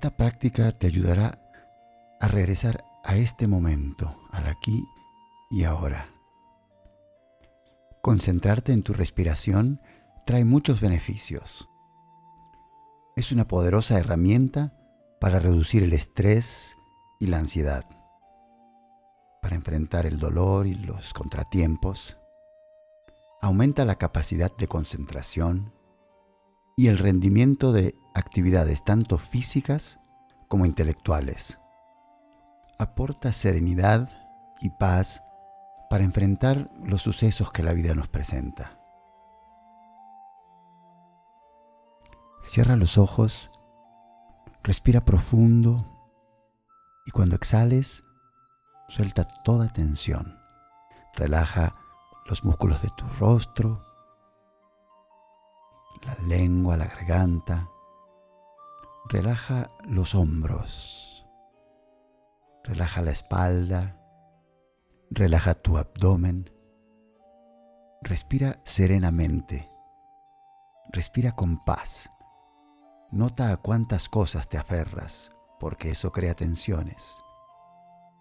Esta práctica te ayudará a regresar a este momento, al aquí y ahora. Concentrarte en tu respiración trae muchos beneficios. Es una poderosa herramienta para reducir el estrés y la ansiedad, para enfrentar el dolor y los contratiempos. Aumenta la capacidad de concentración y el rendimiento de actividades tanto físicas como intelectuales. Aporta serenidad y paz para enfrentar los sucesos que la vida nos presenta. Cierra los ojos, respira profundo y cuando exhales, suelta toda tensión. Relaja los músculos de tu rostro, la lengua, la garganta. Relaja los hombros. Relaja la espalda. Relaja tu abdomen. Respira serenamente. Respira con paz. Nota a cuántas cosas te aferras, porque eso crea tensiones.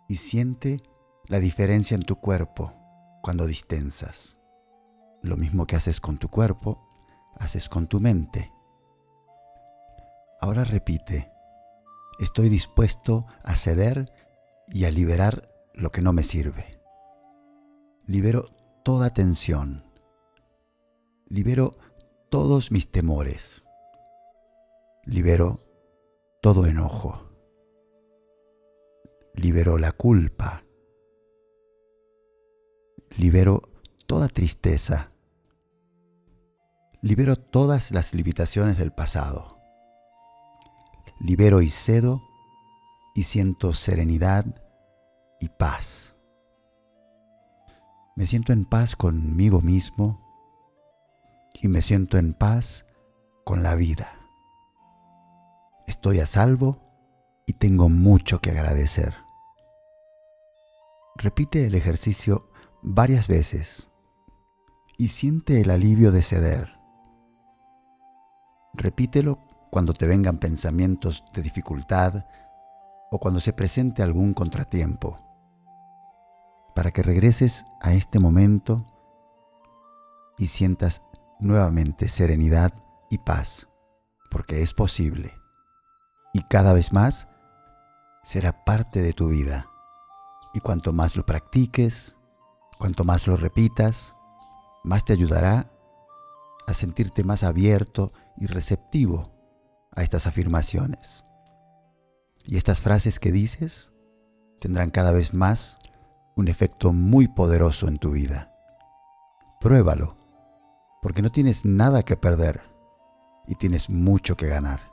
Y siente la diferencia en tu cuerpo cuando distensas. Lo mismo que haces con tu cuerpo, haces con tu mente. Ahora repite, estoy dispuesto a ceder y a liberar lo que no me sirve. Libero toda tensión. Libero todos mis temores. Libero todo enojo. Libero la culpa. Libero toda tristeza libero todas las limitaciones del pasado. Libero y cedo y siento serenidad y paz. Me siento en paz conmigo mismo y me siento en paz con la vida. Estoy a salvo y tengo mucho que agradecer. Repite el ejercicio varias veces y siente el alivio de ceder Repítelo cuando te vengan pensamientos de dificultad o cuando se presente algún contratiempo, para que regreses a este momento y sientas nuevamente serenidad y paz, porque es posible. Y cada vez más será parte de tu vida. Y cuanto más lo practiques, cuanto más lo repitas, más te ayudará a sentirte más abierto y receptivo a estas afirmaciones. Y estas frases que dices tendrán cada vez más un efecto muy poderoso en tu vida. Pruébalo, porque no tienes nada que perder y tienes mucho que ganar.